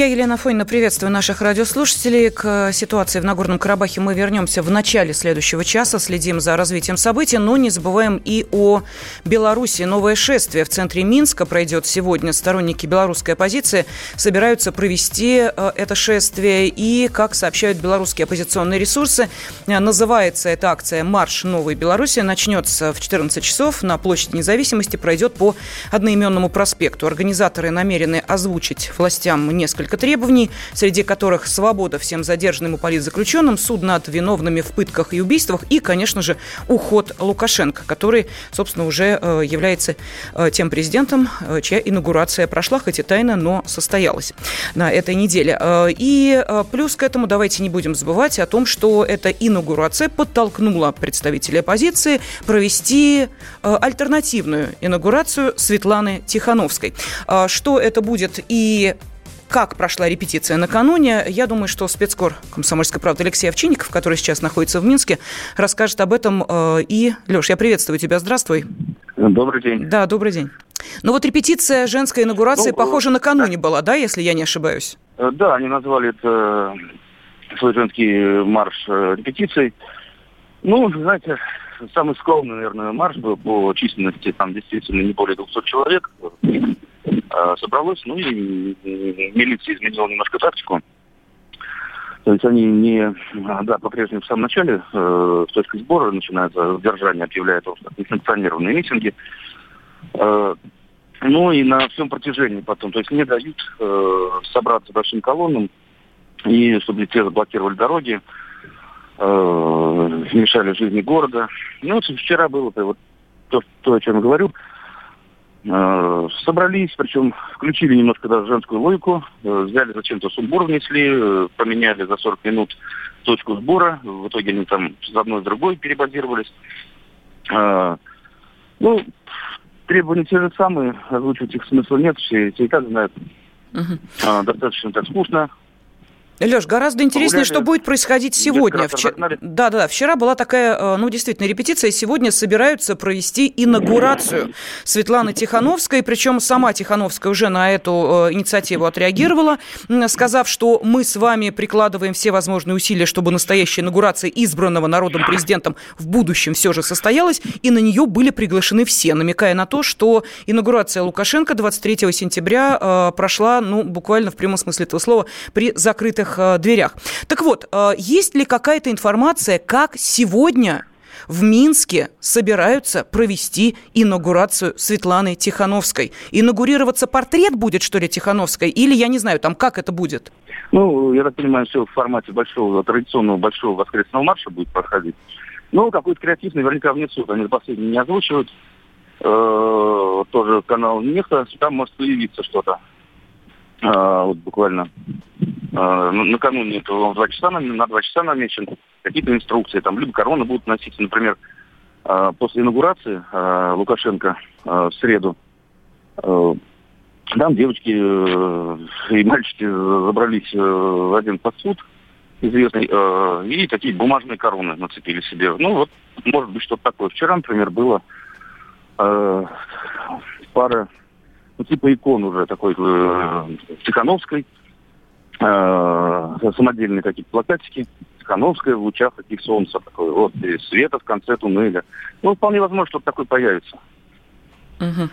Я, Елена Фойна, приветствую наших радиослушателей. К ситуации в Нагорном Карабахе мы вернемся в начале следующего часа. Следим за развитием событий, но не забываем и о Беларуси. Новое шествие в центре Минска пройдет сегодня. Сторонники белорусской оппозиции собираются провести э, это шествие. И, как сообщают белорусские оппозиционные ресурсы, э, называется эта акция «Марш Новой Беларуси». Начнется в 14 часов на площади независимости, пройдет по одноименному проспекту. Организаторы намерены озвучить властям несколько несколько требований, среди которых свобода всем задержанным и политзаключенным, суд над виновными в пытках и убийствах и, конечно же, уход Лукашенко, который, собственно, уже э, является э, тем президентом, э, чья инаугурация прошла, хоть и тайно, но состоялась на этой неделе. И плюс к этому давайте не будем забывать о том, что эта инаугурация подтолкнула представителей оппозиции провести альтернативную инаугурацию Светланы Тихановской. Что это будет и как прошла репетиция накануне. Я думаю, что спецкор «Комсомольской правды» Алексей Овчинников, который сейчас находится в Минске, расскажет об этом. Э, и, Леш, я приветствую тебя. Здравствуй. Добрый день. Да, добрый день. Ну вот репетиция женской инаугурации, ну, похоже, накануне да. была, да, если я не ошибаюсь? Э, да, они назвали это э, свой женский марш репетицией. Ну, знаете, самый скромный, наверное, марш был по численности, там действительно не более 200 человек. А, собралось, ну и милиция изменила немножко тактику. То есть они не, а, да, по-прежнему в самом начале э, с точки сбора начинается задержание, объявляют несанкционированные митинги. Э, ну и на всем протяжении потом. То есть не дают э, собраться большим колоннам, и чтобы те заблокировали дороги, э, мешали жизни города. Ну, вот вчера было -то, вот то, то, о чем я говорю. Э, собрались, причем включили немножко даже женскую логику, э, взяли зачем-то сумбур внесли, э, поменяли за 40 минут точку сбора, в итоге они там с одной с другой перебазировались. Ну, требования те же самые, озвучивать их смысла нет, все, все и так знают. Uh-huh. Достаточно так скучно, Леш, гораздо интереснее, что будет происходить сегодня. Вчера... Да, да, вчера была такая, э, ну, действительно, репетиция. Сегодня собираются провести инаугурацию Светланы Тихановской. Причем сама Тихановская уже на эту э, инициативу отреагировала, сказав, что мы с вами прикладываем все возможные усилия, чтобы настоящая инаугурация избранного народом президентом в будущем все же состоялась. И на нее были приглашены все, намекая на то, что инаугурация Лукашенко 23 сентября э, прошла, ну, буквально в прямом смысле этого слова, при закрытых открытых э, дверях. Так вот, э, есть ли какая-то информация, как сегодня в Минске собираются провести инаугурацию Светланы Тихановской. Инаугурироваться портрет будет, что ли, Тихановской? Или, я не знаю, там как это будет? Ну, я так понимаю, все в формате большого, традиционного большого воскресного марша будет проходить. Ну, какой-то креатив наверняка внесут. Они последний не озвучивают. Э-э- тоже канал Нефта, там может появиться что-то. А, вот буквально а, накануне этого в 2 часа на 2 часа намечен какие-то инструкции, там либо короны будут носить, например, а, после инаугурации а, Лукашенко а, в среду а, там девочки э, и мальчики забрались э, в один подсуд известный, э, и такие бумажные короны нацепили себе. Ну вот, может быть, что-то такое. Вчера, например, было пара ну, типа икон уже такой э, Тихановской, э, самодельные какие-то плакатики, Тихановская в лучах таких солнца, такой вот, и света в конце туннеля. Ну, вполне возможно, что такое появится. Угу.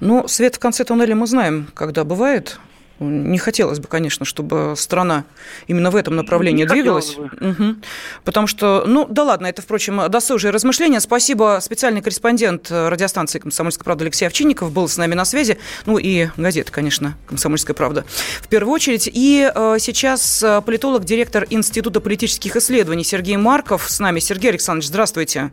Ну, свет в конце туннеля мы знаем, когда бывает. Не хотелось бы, конечно, чтобы страна именно в этом направлении Не двигалась. Угу. Потому что, ну, да ладно, это, впрочем, досужие размышления. Спасибо. Специальный корреспондент радиостанции «Комсомольская правда» Алексей Овчинников был с нами на связи. Ну и газета, конечно, «Комсомольская правда» в первую очередь. И э, сейчас политолог, директор Института политических исследований Сергей Марков с нами. Сергей Александрович, здравствуйте.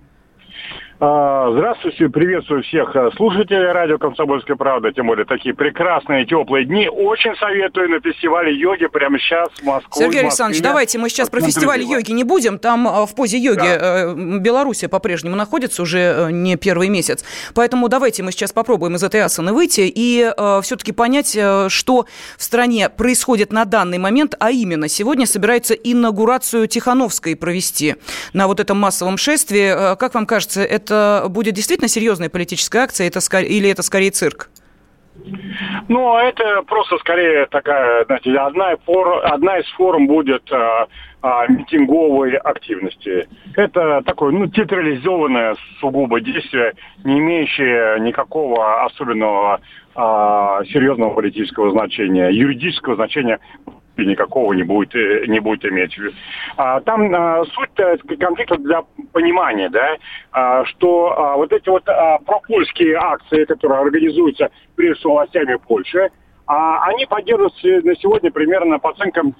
А, здравствуйте, приветствую всех э, слушателей радио «Комсомольская правда», тем более такие прекрасные теплые дни. Очень советую на фестивале йоги прямо сейчас в Москве. Сергей Александрович, давайте мы сейчас про фестиваль йоги не будем. Там э, в позе йоги да. Э, Белоруссия по-прежнему находится уже не первый месяц. Поэтому давайте мы сейчас попробуем из этой асаны выйти и все-таки понять, что в стране происходит на данный момент, а именно сегодня собирается инаугурацию Тихановской провести на вот этом массовом шествии. Как вам кажется, это это будет действительно серьезная политическая акция это, или это скорее цирк? Ну, это просто скорее такая, знаете, одна, фор, одна из форм будет а, а, митинговой активности. Это такое, ну, театрализованное сугубо действие, не имеющее никакого особенного а, серьезного политического значения, юридического значения никакого не будет, э, не будет иметь. А, там а, суть конфликта для понимания, да, а, что вот эти вот а, пропольские акции, которые организуются прежде всего властями Польши, они поддерживаются на сегодня примерно по оценкам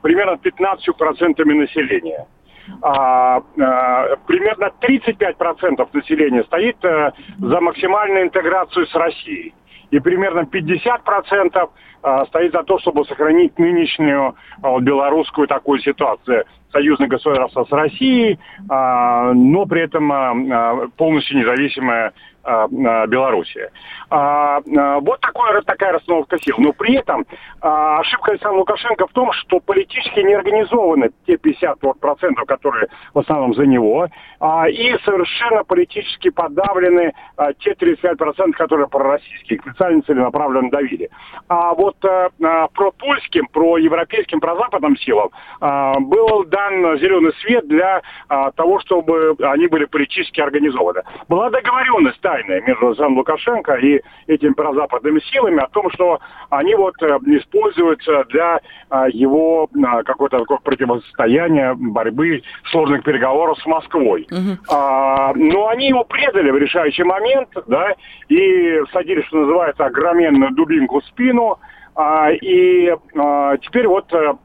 примерно 15% населения. А, а, примерно 35% населения стоит а, за максимальную интеграцию с Россией. И примерно 50% а, стоит за то, чтобы сохранить нынешнюю а, белорусскую такую ситуацию союзное государство с Россией, а, но при этом полностью независимое Белоруссия. Вот такое, такая расстановка сил. Но при этом ошибка Александра Лукашенко в том, что политически не организованы те 50%, которые в основном за него, и совершенно политически подавлены те 35%, которые пророссийские, специально целенаправленно давили. А вот про польским, про европейским, про западным силам был дан зеленый свет для того, чтобы они были политически организованы. Была договоренность тайная между Александром Лукашенко и этими прозападными силами о том, что они вот э, используются для а, его а, какое-то такое противостояния, борьбы, сложных переговоров с Москвой. Угу. А, но они его предали в решающий момент, да, и садили, что называется, огроменную дубинку в спину, а, и а, теперь вот а,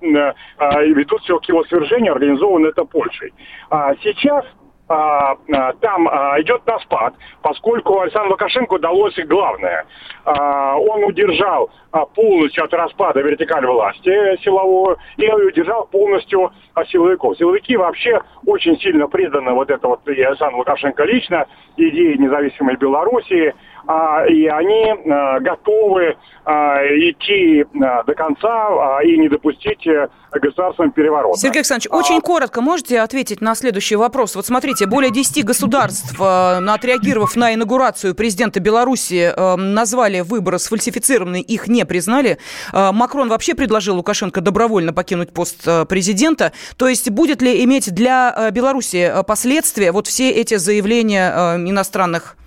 а, ведут все к его свержению, организовано это Польшей. А, сейчас а, а, там а, идет на спад, поскольку Александру Лукашенко удалось главное. А, он удержал а, полностью от распада вертикаль власти силовую и удержал полностью а, силовиков. Силовики вообще очень сильно преданы вот это вот и Александру Лукашенко лично, идеи независимой Белоруссии, а, и они а, готовы а, идти а, до конца а, и не допустить э, государственного переворота. Сергей Александрович, а... очень коротко можете ответить на следующий вопрос? Вот смотрите, более 10 государств, э, отреагировав на инаугурацию президента Беларуси, э, назвали выборы сфальсифицированные, их не признали. Макрон вообще предложил Лукашенко добровольно покинуть пост президента. То есть будет ли иметь для Беларуси последствия вот все эти заявления иностранных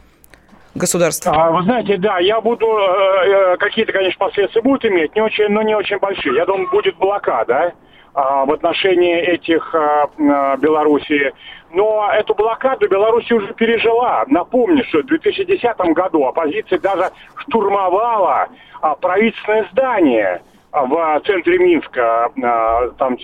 государств? А, вы знаете, да, я буду, э, э, какие-то, конечно, последствия будут иметь, не очень, но не очень большие. Я думаю, будет блокада а, в отношении этих а, а, Белоруссии. Но эту блокаду Беларусь уже пережила. Напомню, что в 2010 году оппозиция даже штурмовала а, правительственное здание – в центре Минска, а, там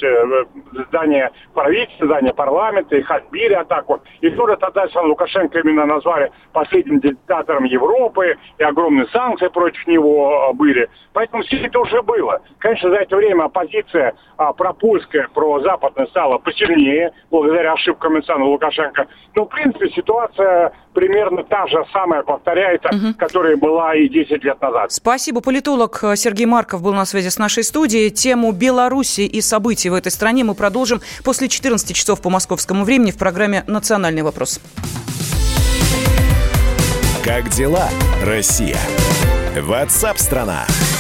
здание правительства, здание парламента, их отбили атаку. И тоже тогда Лукашенко именно назвали последним диктатором Европы, и огромные санкции против него а, были. Поэтому все это уже было. Конечно, за это время оппозиция пропольская, прозападная стала посильнее, благодаря ошибкам Александра Лукашенко. Но, в принципе, ситуация примерно та же самая повторяется, угу. которая была и 10 лет назад. Спасибо. Политолог Сергей Марков был на связи с нашей студии. Тему Беларуси и событий в этой стране мы продолжим после 14 часов по московскому времени в программе «Национальный вопрос». Как дела, Россия? Ватсап-страна! страна